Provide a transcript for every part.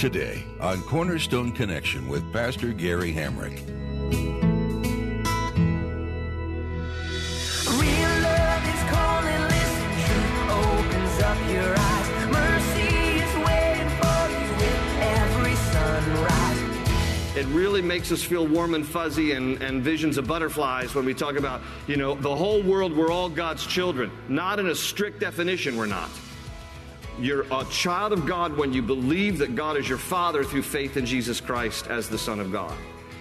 Today on Cornerstone Connection with Pastor Gary Hamrick. Real love is calling, listen, truth opens up your eyes. Mercy is waiting for you with every sunrise. It really makes us feel warm and fuzzy and, and visions of butterflies when we talk about, you know, the whole world, we're all God's children. Not in a strict definition, we're not. You're a child of God when you believe that God is your Father through faith in Jesus Christ as the Son of God,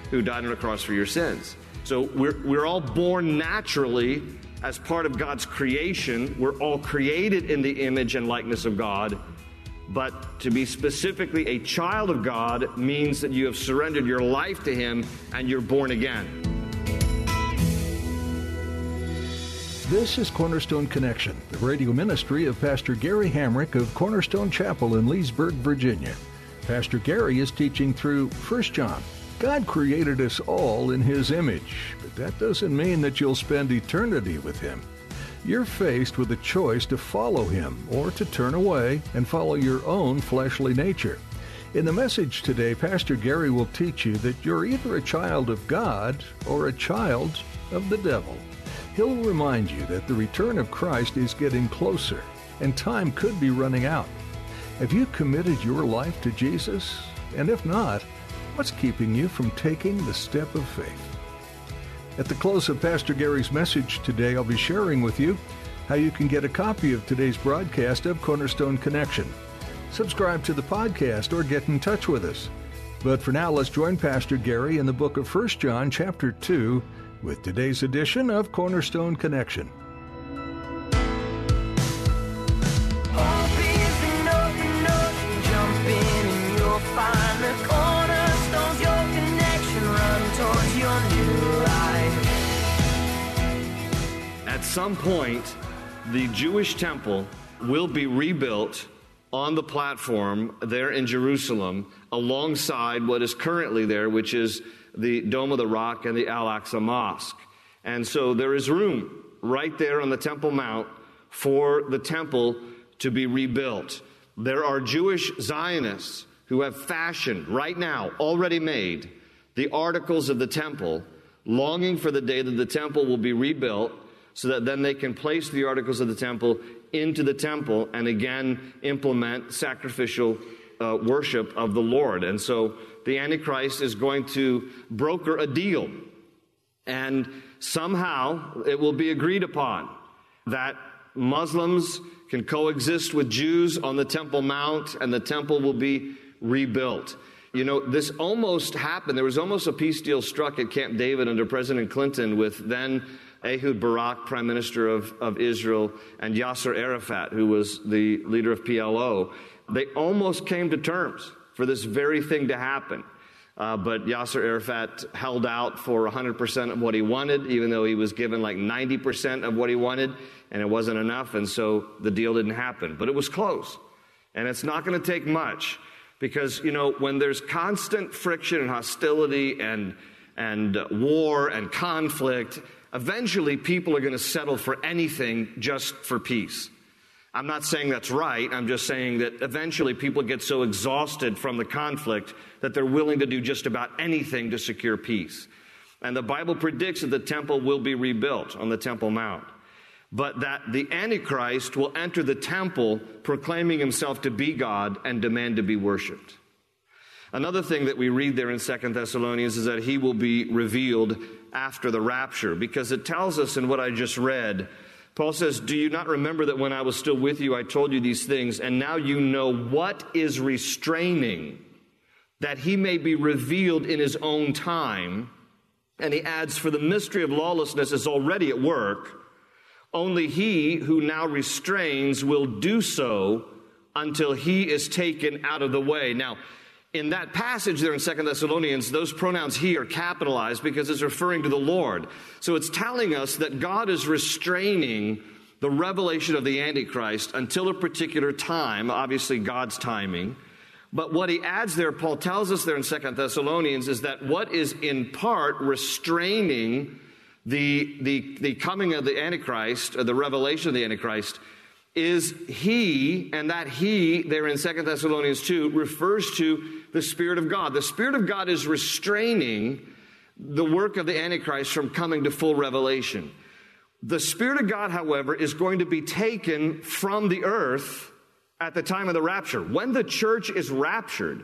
who died on a cross for your sins. So we're, we're all born naturally as part of God's creation. We're all created in the image and likeness of God. But to be specifically a child of God means that you have surrendered your life to Him and you're born again. This is Cornerstone Connection, the radio ministry of Pastor Gary Hamrick of Cornerstone Chapel in Leesburg, Virginia. Pastor Gary is teaching through 1 John. God created us all in His image, but that doesn't mean that you'll spend eternity with Him. You're faced with a choice to follow Him or to turn away and follow your own fleshly nature. In the message today, Pastor Gary will teach you that you're either a child of God or a child of the devil. He'll remind you that the return of Christ is getting closer and time could be running out. Have you committed your life to Jesus? And if not, what's keeping you from taking the step of faith? At the close of Pastor Gary's message today, I'll be sharing with you how you can get a copy of today's broadcast of Cornerstone Connection. Subscribe to the podcast or get in touch with us. But for now, let's join Pastor Gary in the book of 1 John, chapter 2, with today's edition of Cornerstone Connection. Hope is an open ocean, jump in and you'll find the cornerstones, your connection, run towards your new life. At some point, the Jewish temple will be rebuilt on the platform there in Jerusalem alongside what is currently there, which is the Dome of the Rock and the Al Aqsa Mosque. And so there is room right there on the Temple Mount for the temple to be rebuilt. There are Jewish Zionists who have fashioned right now, already made, the articles of the temple, longing for the day that the temple will be rebuilt so that then they can place the articles of the temple into the temple and again implement sacrificial uh, worship of the Lord. And so the Antichrist is going to broker a deal. And somehow it will be agreed upon that Muslims can coexist with Jews on the Temple Mount and the temple will be rebuilt. You know, this almost happened. There was almost a peace deal struck at Camp David under President Clinton with then Ehud Barak, Prime Minister of, of Israel, and Yasser Arafat, who was the leader of PLO. They almost came to terms for this very thing to happen. Uh, but Yasser Arafat held out for 100% of what he wanted, even though he was given like 90% of what he wanted, and it wasn't enough, and so the deal didn't happen. But it was close. And it's not going to take much because, you know, when there's constant friction and hostility and, and war and conflict, eventually people are going to settle for anything just for peace. I'm not saying that's right. I'm just saying that eventually people get so exhausted from the conflict that they're willing to do just about anything to secure peace. And the Bible predicts that the temple will be rebuilt on the Temple Mount, but that the Antichrist will enter the temple proclaiming himself to be God and demand to be worshiped. Another thing that we read there in Second Thessalonians is that he will be revealed after the rapture, because it tells us in what I just read Paul says, Do you not remember that when I was still with you, I told you these things, and now you know what is restraining, that he may be revealed in his own time? And he adds, For the mystery of lawlessness is already at work. Only he who now restrains will do so until he is taken out of the way. Now, in that passage there in Second Thessalonians, those pronouns he are capitalized because it's referring to the Lord. So it's telling us that God is restraining the revelation of the Antichrist until a particular time, obviously God's timing. But what he adds there, Paul tells us there in Second Thessalonians, is that what is in part restraining the, the, the coming of the Antichrist, or the revelation of the Antichrist, is he, and that he, there in Second Thessalonians 2, refers to the Spirit of God. The Spirit of God is restraining the work of the Antichrist from coming to full revelation. The Spirit of God, however, is going to be taken from the earth at the time of the rapture. When the church is raptured,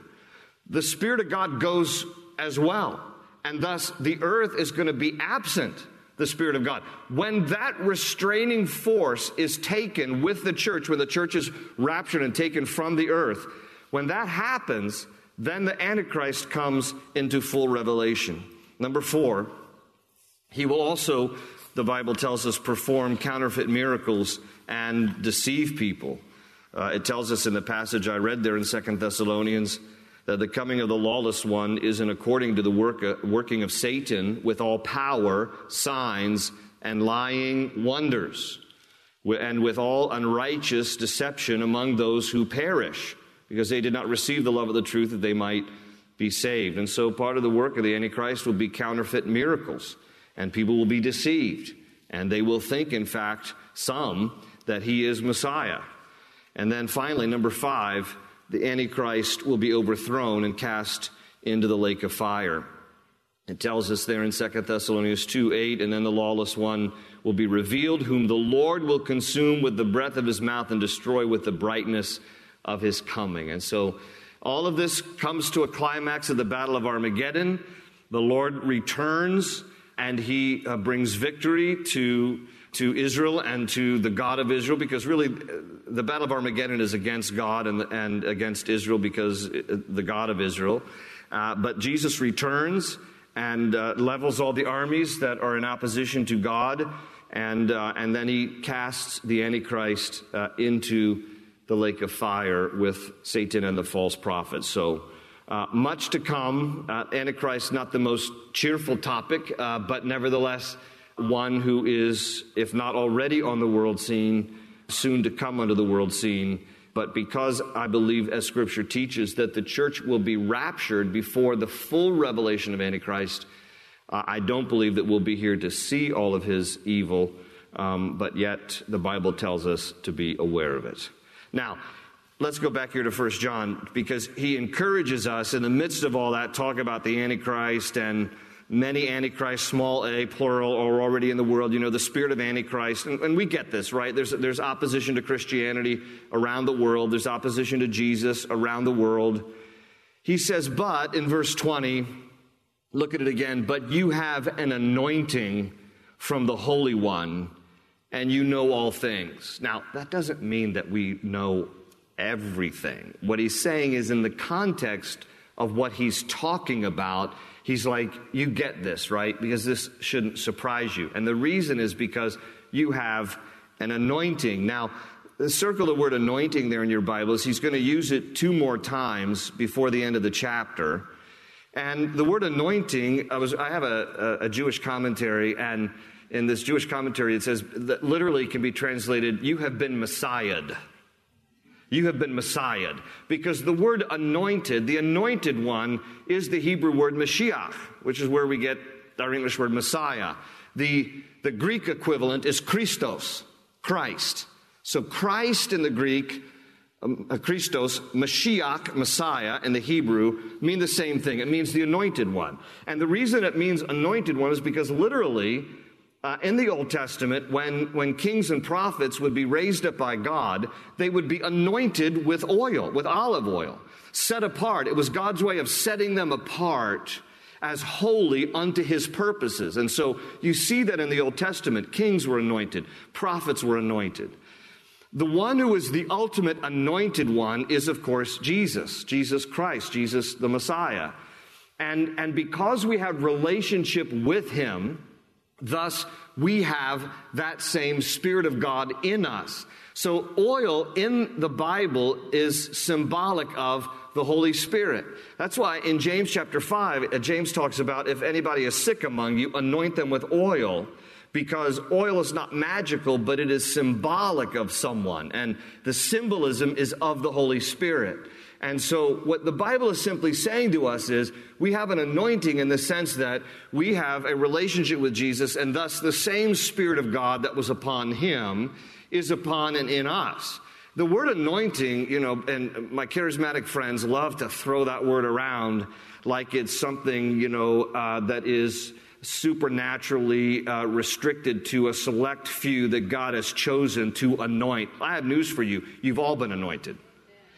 the Spirit of God goes as well. And thus, the earth is going to be absent the Spirit of God. When that restraining force is taken with the church, when the church is raptured and taken from the earth, when that happens, then the Antichrist comes into full revelation. Number four, he will also the Bible tells us, perform counterfeit miracles and deceive people. Uh, it tells us in the passage I read there in Second Thessalonians that the coming of the lawless one is in according to the work, uh, working of Satan with all power, signs, and lying wonders, and with all unrighteous deception among those who perish, because they did not receive the love of the truth that they might be saved. And so part of the work of the Antichrist will be counterfeit miracles and people will be deceived. And they will think, in fact, some, that he is Messiah. And then finally, number five, the Antichrist will be overthrown and cast into the lake of fire. It tells us there in 2 Thessalonians 2 8, and then the lawless one will be revealed, whom the Lord will consume with the breath of his mouth and destroy with the brightness of his coming. And so all of this comes to a climax of the Battle of Armageddon. The Lord returns and he uh, brings victory to, to Israel and to the God of Israel because really the Battle of Armageddon is against God and, and against Israel because uh, the God of Israel. Uh, but Jesus returns and uh, levels all the armies that are in opposition to God, and, uh, and then he casts the Antichrist uh, into the lake of fire with Satan and the false prophets. So, uh, much to come. Uh, Antichrist, not the most cheerful topic, uh, but nevertheless, one who is, if not already on the world scene, soon to come onto the world scene. But because I believe, as Scripture teaches, that the church will be raptured before the full revelation of Antichrist, uh, I don't believe that we'll be here to see all of his evil, um, but yet the Bible tells us to be aware of it. Now, Let's go back here to First John because he encourages us in the midst of all that talk about the Antichrist and many Antichrist, small a, plural, are already in the world. You know, the spirit of Antichrist. And, and, we get this, right? There's, there's opposition to Christianity around the world, there's opposition to Jesus around the world. He says, but in verse 20, look at it again, but you have an anointing from the Holy One, and you know all things. Now, that doesn't mean that we know everything. What he's saying is in the context of what he's talking about, he's like, you get this, right? Because this shouldn't surprise you. And the reason is because you have an anointing. Now, the circle the word anointing there in your Bibles. He's going to use it two more times before the end of the chapter. And the word anointing, I, was, I have a, a, a Jewish commentary, and in this Jewish commentary, it says that literally can be translated, you have been messiahed. You have been messiahed. Because the word anointed, the anointed one, is the Hebrew word Mashiach, which is where we get our English word Messiah. The, the Greek equivalent is Christos, Christ. So Christ in the Greek, um, uh, Christos, Mashiach, Messiah in the Hebrew, mean the same thing. It means the anointed one. And the reason it means anointed one is because literally, uh, in the Old Testament, when, when kings and prophets would be raised up by God, they would be anointed with oil, with olive oil, set apart. It was God's way of setting them apart as holy unto his purposes. And so you see that in the Old Testament, kings were anointed, prophets were anointed. The one who is the ultimate anointed one is, of course, Jesus, Jesus Christ, Jesus the Messiah. And, and because we have relationship with him, Thus, we have that same Spirit of God in us. So, oil in the Bible is symbolic of the Holy Spirit. That's why in James chapter 5, uh, James talks about if anybody is sick among you, anoint them with oil because oil is not magical, but it is symbolic of someone. And the symbolism is of the Holy Spirit. And so, what the Bible is simply saying to us is we have an anointing in the sense that we have a relationship with Jesus, and thus the same Spirit of God that was upon him is upon and in us. The word anointing, you know, and my charismatic friends love to throw that word around like it's something, you know, uh, that is supernaturally uh, restricted to a select few that God has chosen to anoint. I have news for you. You've all been anointed.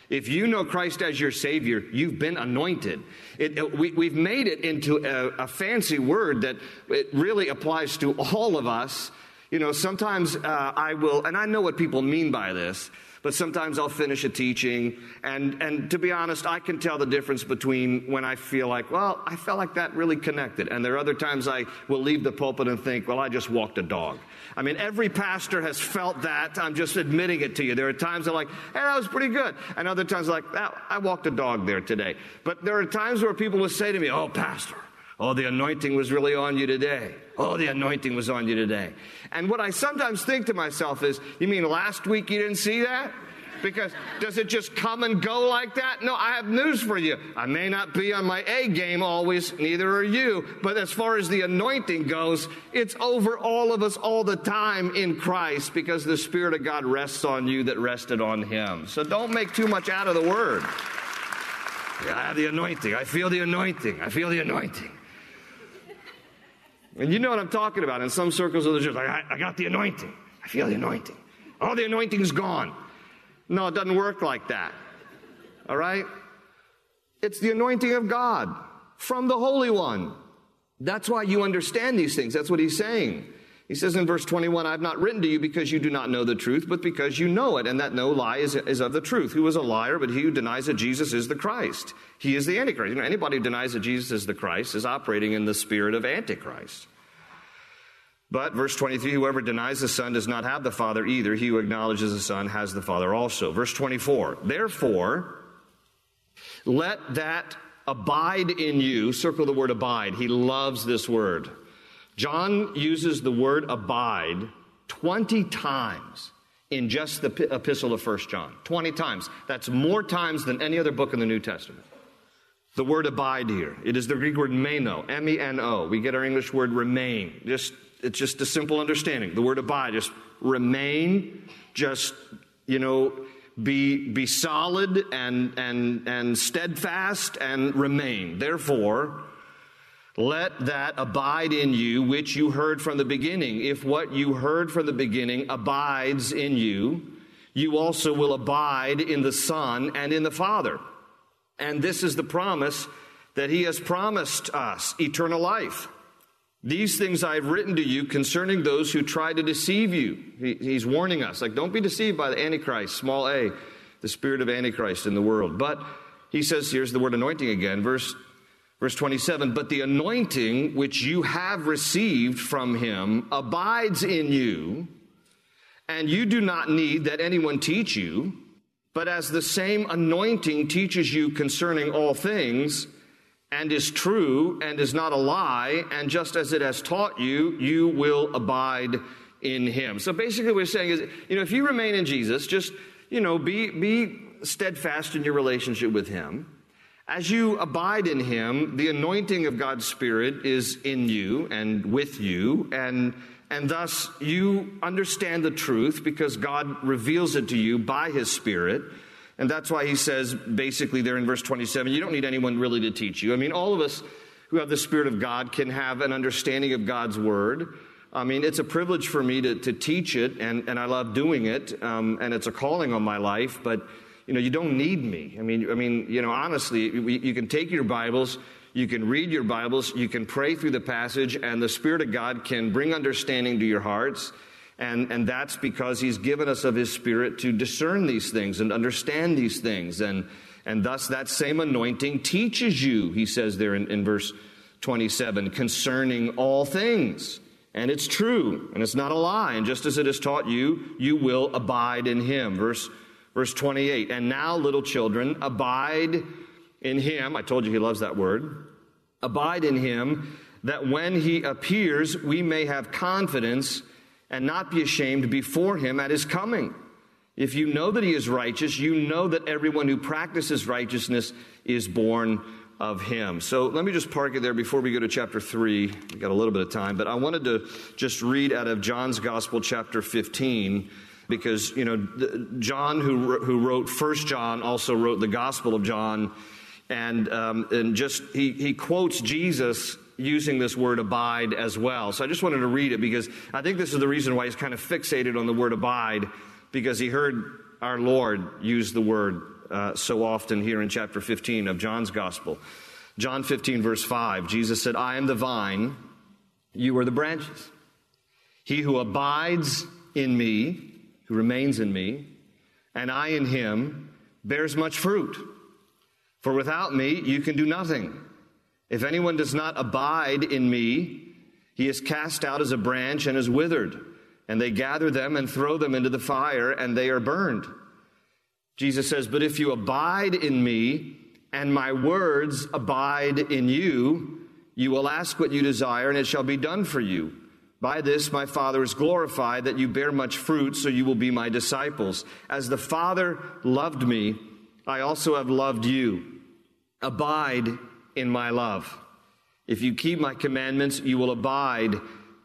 If you know Christ as your Savior, you've been anointed. It, it, we, have made it into a, a, fancy word that it really applies to all of us. You know, sometimes uh, I will, and I know what people mean by this. But sometimes I'll finish a teaching, and, and to be honest, I can tell the difference between when I feel like, well, I felt like that really connected. And there are other times I will leave the pulpit and think, well, I just walked a dog. I mean, every pastor has felt that. I'm just admitting it to you. There are times they're like, hey, that was pretty good. And other times, like, oh, I walked a dog there today. But there are times where people will say to me, oh, pastor, Oh, the anointing was really on you today. Oh, the anointing was on you today. And what I sometimes think to myself is, you mean last week you didn't see that? Because does it just come and go like that? No, I have news for you. I may not be on my A game always, neither are you. But as far as the anointing goes, it's over all of us all the time in Christ because the Spirit of God rests on you that rested on Him. So don't make too much out of the word. Yeah, I have the anointing. I feel the anointing. I feel the anointing. And you know what I'm talking about. In some circles of the church, like, I, I got the anointing. I feel the anointing. All the anointing's gone. No, it doesn't work like that. All right? It's the anointing of God from the Holy One. That's why you understand these things. That's what he's saying. He says in verse 21, I have not written to you because you do not know the truth, but because you know it, and that no lie is, is of the truth. Who is a liar, but he who denies that Jesus is the Christ? He is the Antichrist. You know, anybody who denies that Jesus is the Christ is operating in the spirit of Antichrist. But, verse 23, whoever denies the Son does not have the Father either. He who acknowledges the Son has the Father also. Verse 24, therefore, let that abide in you. Circle the word abide. He loves this word. John uses the word abide 20 times in just the epistle of 1 John. 20 times. That's more times than any other book in the New Testament. The word abide here. It is the Greek word meno, M E N O. We get our English word remain. Just, it's just a simple understanding. The word abide, just remain, just, you know, be, be solid and, and, and steadfast and remain. Therefore, let that abide in you which you heard from the beginning. If what you heard from the beginning abides in you, you also will abide in the Son and in the Father. And this is the promise that He has promised us eternal life. These things I have written to you concerning those who try to deceive you. He, he's warning us, like, don't be deceived by the Antichrist, small a, the spirit of Antichrist in the world. But he says, here's the word anointing again, verse Verse 27 But the anointing which you have received from him abides in you, and you do not need that anyone teach you, but as the same anointing teaches you concerning all things, and is true and is not a lie, and just as it has taught you, you will abide in him. So basically, what we're saying is, you know, if you remain in Jesus, just, you know, be, be steadfast in your relationship with him. As you abide in him, the anointing of God's Spirit is in you and with you, and, and thus you understand the truth because God reveals it to you by his Spirit. And that's why he says, basically, there in verse 27, you don't need anyone really to teach you. I mean, all of us who have the Spirit of God can have an understanding of God's Word. I mean, it's a privilege for me to, to teach it, and, and I love doing it, um, and it's a calling on my life, but you know, you don't need me. I mean, I mean, you know, honestly, you can take your Bibles, you can read your Bibles, you can pray through the passage, and the Spirit of God can bring understanding to your hearts. And, and that's because He's given us of His Spirit to discern these things and understand these things. And, and thus, that same anointing teaches you, He says there in, in verse 27, concerning all things. and it's true, and it's not a lie. And just as it is taught you, you will abide in him. Verse, verse 28. And now, little children, abide in him. I told you he loves that word. Abide in him, that when he appears, we may have confidence and not be ashamed before him at his coming. If you know that he is righteous, you know that everyone who practices righteousness is born of him. So let me just park it there before we go to chapter 3. We've got a little bit of time, but I wanted to just read out of John's Gospel, chapter 15, because, you know, John, who, who wrote First John, also wrote the Gospel of John, and, um, and just, he, he quotes Jesus using this word abide as well. So I just wanted to read it because I think this is the reason why he's kind of fixated on the word abide, because he heard our Lord use the word uh, so often here in chapter 15 of John's Gospel. John 15, verse 5, Jesus said, I am the vine, you are the branches. He who abides in me, who remains in me, and I in him, bears much fruit. For without me, you can do nothing. If anyone does not abide in me, he is cast out as a branch and is withered, and they gather them and throw them into the fire, and they are burned. Jesus says, But if you abide in me, and my words abide in you, you will ask what you desire, and it shall be done for you. By this my Father is glorified, that you bear much fruit, so you will be my disciples. As the Father loved me, I also have loved you. Abide in my love. If you keep my commandments, you will abide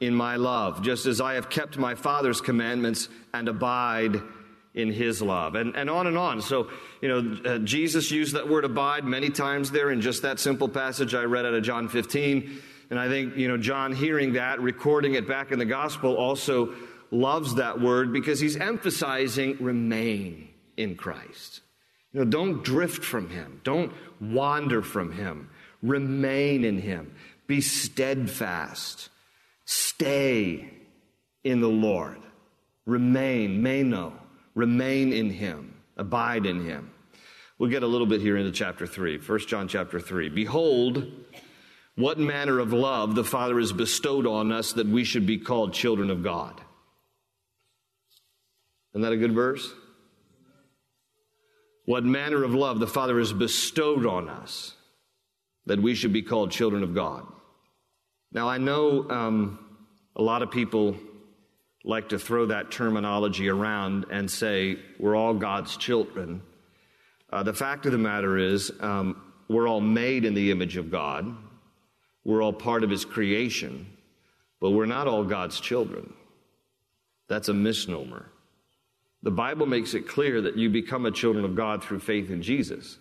in my love, just as I have kept my Father's commandments and abide in his love. And, and on and on. So, you know, uh, Jesus used that word abide many times there in just that simple passage I read out of John 15. And I think, you know, John hearing that, recording it back in the gospel, also loves that word because he's emphasizing remain in Christ. You know, don't drift from him. Don't wander from him. Remain in him. Be steadfast. Stay in the Lord. Remain, meno. Remain in him. Abide in him. We'll get a little bit here into chapter 3. 1 John chapter 3. Behold, what manner of love the Father has bestowed on us that we should be called children of God. Isn't that a good verse? What manner of love the Father has bestowed on us that we should be called children of God. Now, I know um, a lot of people like to throw that terminology around and say we're all God's children. Uh, the fact of the matter is, um, we're all made in the image of God, we're all part of His creation, but we're not all God's children. That's a misnomer. The Bible makes it clear that you become a children of God through faith in Jesus.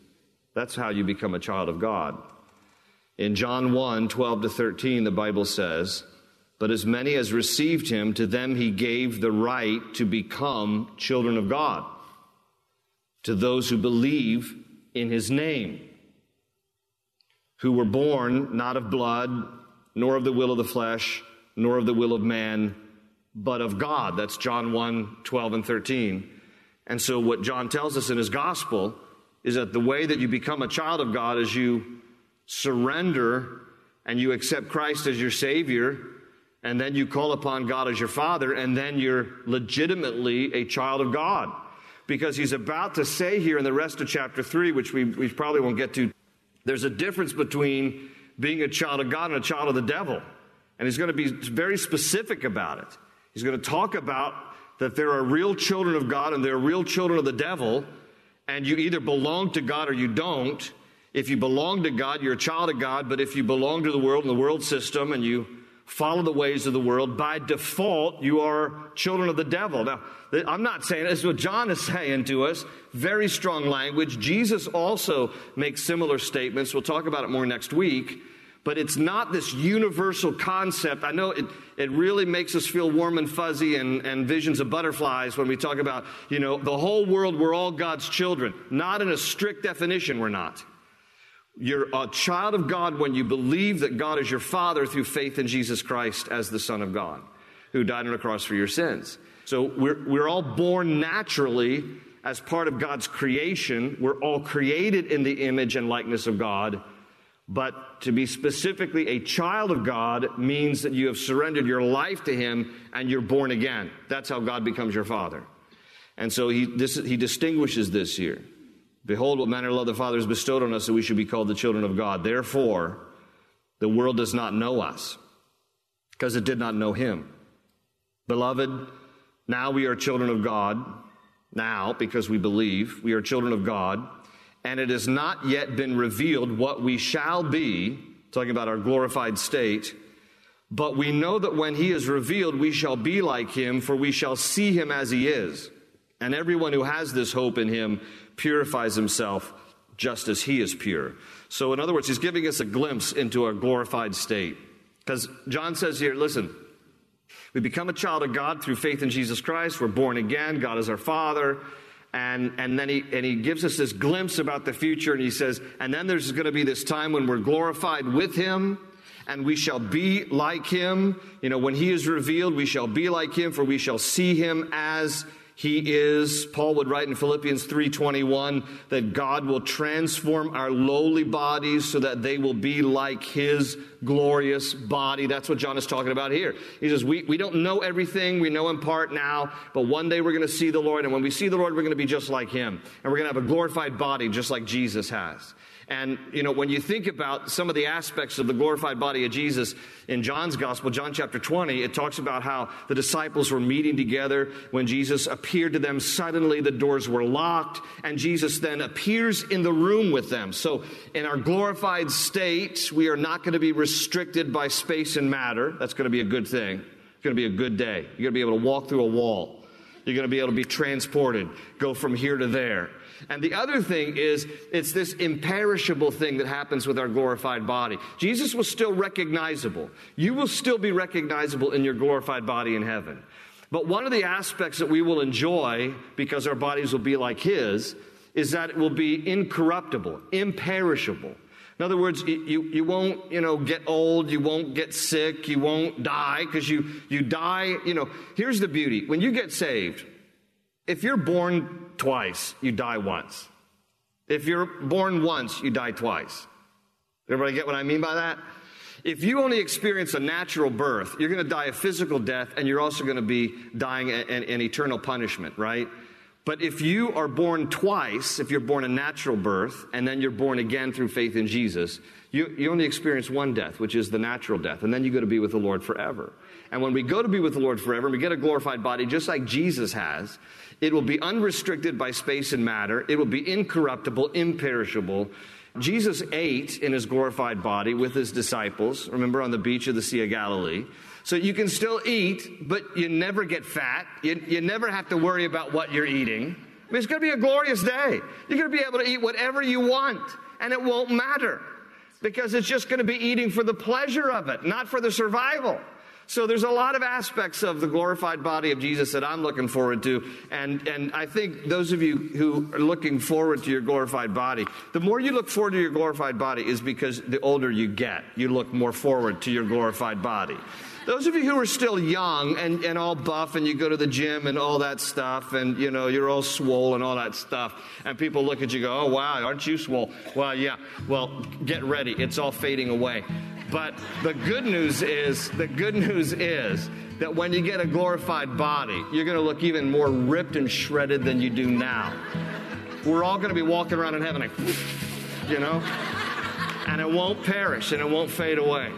That's how you become a child of God. In John 1 12 to 13, the Bible says, but as many as received him, to them he gave the right to become children of God, to those who believe in his name, who were born not of blood, nor of the will of the flesh, nor of the will of man, but of God. That's John 1 12 and 13. And so, what John tells us in his gospel is that the way that you become a child of God is you surrender and you accept Christ as your Savior and then you call upon God as your father, and then you're legitimately a child of God. Because he's about to say here in the rest of chapter 3, which we, we probably won't get to, there's a difference between being a child of God and a child of the devil. And he's going to be very specific about it. He's going to talk about that there are real children of God and there are real children of the devil, and you either belong to God or you don't. If you belong to God, you're a child of God, but if you belong to the world and the world system and you follow the ways of the world, by default, you are children of the devil. Now, I'm not saying this is what John is saying to us. Very strong language. Jesus also makes similar statements. We'll talk about it more next week. But it's not this universal concept. I know it, it really makes us feel warm and fuzzy and, and visions of butterflies when we talk about, you know, the whole world, we're all God's children. Not in a strict definition, we're not. You're a child of God when you believe that God is your Father through faith in Jesus Christ as the Son of God, who died on a cross for your sins. So we're, we're all born naturally as part of God's creation. We're all created in the image and likeness of God. But to be specifically a child of God means that you have surrendered your life to Him and you're born again. That's how God becomes your Father. And so he, this, he distinguishes this here. Behold, what manner of love the Father has bestowed on us that we should be called the children of God. Therefore, the world does not know us because it did not know Him. Beloved, now we are children of God. Now, because we believe, we are children of God. And it has not yet been revealed what we shall be, talking about our glorified state. But we know that when He is revealed, we shall be like Him, for we shall see Him as He is. And everyone who has this hope in him purifies himself just as he is pure. So, in other words, he's giving us a glimpse into a glorified state. Because John says here, listen, we become a child of God through faith in Jesus Christ. We're born again. God is our Father. And, and then he, and he gives us this glimpse about the future. And he says, and then there's going to be this time when we're glorified with him and we shall be like him. You know, when he is revealed, we shall be like him, for we shall see him as he is, Paul would write in Philippians 3:21 that God will transform our lowly bodies so that they will be like his glorious body. That's what John is talking about here. He says, we, we don't know everything, we know in part now, but one day we're going to see the Lord, and when we see the Lord, we're going to be just like him. And we're going to have a glorified body just like Jesus has. And, you know, when you think about some of the aspects of the glorified body of Jesus in John's gospel, John chapter 20, it talks about how the disciples were meeting together. When Jesus appeared to them, suddenly the doors were locked, and Jesus then appears in the room with them. So, in our glorified state, we are not going to be restricted by space and matter. That's going to be a good thing. It's going to be a good day. You're going to be able to walk through a wall. You're going to be able to be transported, go from here to there. And the other thing is, it's this imperishable thing that happens with our glorified body. Jesus was still recognizable. You will still be recognizable in your glorified body in heaven. But one of the aspects that we will enjoy, because our bodies will be like His, is that it will be incorruptible, imperishable. In other words, you, you won't, you know, get old, you won't get sick, you won't die, because you, you die, you know. Here's the beauty. When you get saved, if you're born twice, you die once. If you're born once, you die twice. Everybody get what I mean by that? If you only experience a natural birth, you're going to die a physical death and you're also going to be dying an, an eternal punishment, right? But if you are born twice, if you're born a natural birth and then you're born again through faith in Jesus, you, you only experience one death, which is the natural death, and then you go to be with the Lord forever. And when we go to be with the Lord forever and we get a glorified body, just like Jesus has, it will be unrestricted by space and matter. It will be incorruptible, imperishable. Jesus ate in his glorified body with his disciples, remember, on the beach of the Sea of Galilee. So you can still eat, but you never get fat. You, you never have to worry about what you're eating. I mean, it's going to be a glorious day. You're going to be able to eat whatever you want, and it won't matter because it's just going to be eating for the pleasure of it, not for the survival. So there's a lot of aspects of the glorified body of Jesus that I'm looking forward to. And, and I think those of you who are looking forward to your glorified body, the more you look forward to your glorified body is because the older you get, you look more forward to your glorified body. Those of you who are still young and, and all buff and you go to the gym and all that stuff and you know you're all swole and all that stuff and people look at you go, oh wow, aren't you swole? Well, yeah. Well, get ready. It's all fading away. But the good news is, the good news is that when you get a glorified body, you're going to look even more ripped and shredded than you do now. We're all going to be walking around in heaven like, you know? And it won't perish and it won't fade away.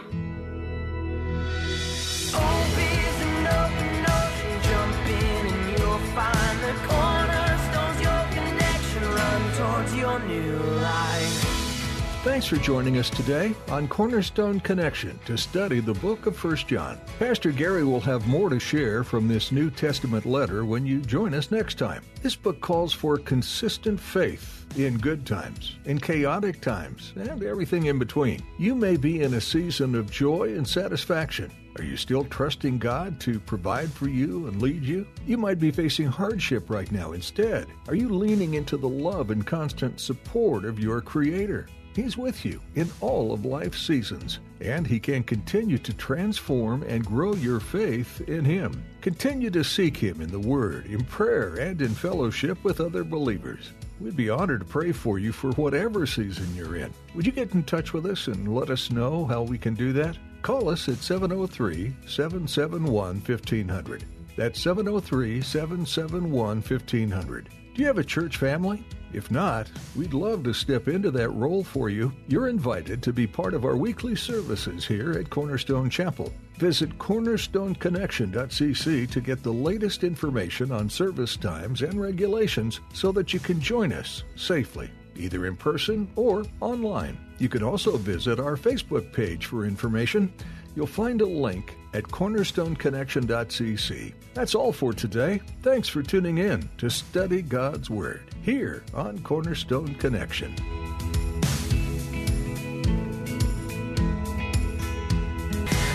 Thanks for joining us today on Cornerstone Connection to study the book of 1 John. Pastor Gary will have more to share from this New Testament letter when you join us next time. This book calls for consistent faith in good times, in chaotic times, and everything in between. You may be in a season of joy and satisfaction. Are you still trusting God to provide for you and lead you? You might be facing hardship right now instead. Are you leaning into the love and constant support of your Creator? He's with you in all of life's seasons, and He can continue to transform and grow your faith in Him. Continue to seek Him in the Word, in prayer, and in fellowship with other believers. We'd be honored to pray for you for whatever season you're in. Would you get in touch with us and let us know how we can do that? Call us at 703 771 1500. That's 703 771 1500. Do you have a church family? If not, we'd love to step into that role for you. You're invited to be part of our weekly services here at Cornerstone Chapel. Visit cornerstoneconnection.cc to get the latest information on service times and regulations so that you can join us safely, either in person or online. You can also visit our Facebook page for information. You'll find a link at cornerstoneconnection.cc. That's all for today. Thanks for tuning in to study God's Word here on Cornerstone Connection.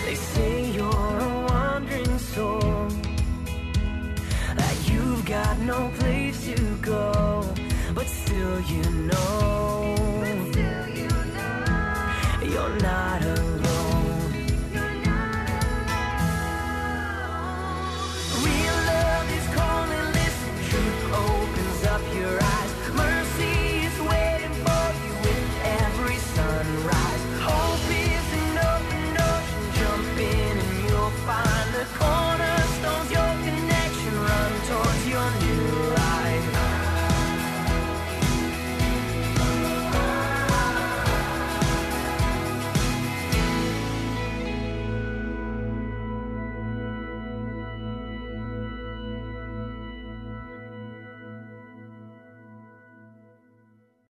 They say you're a wandering soul, that you've got no place to go, but still you know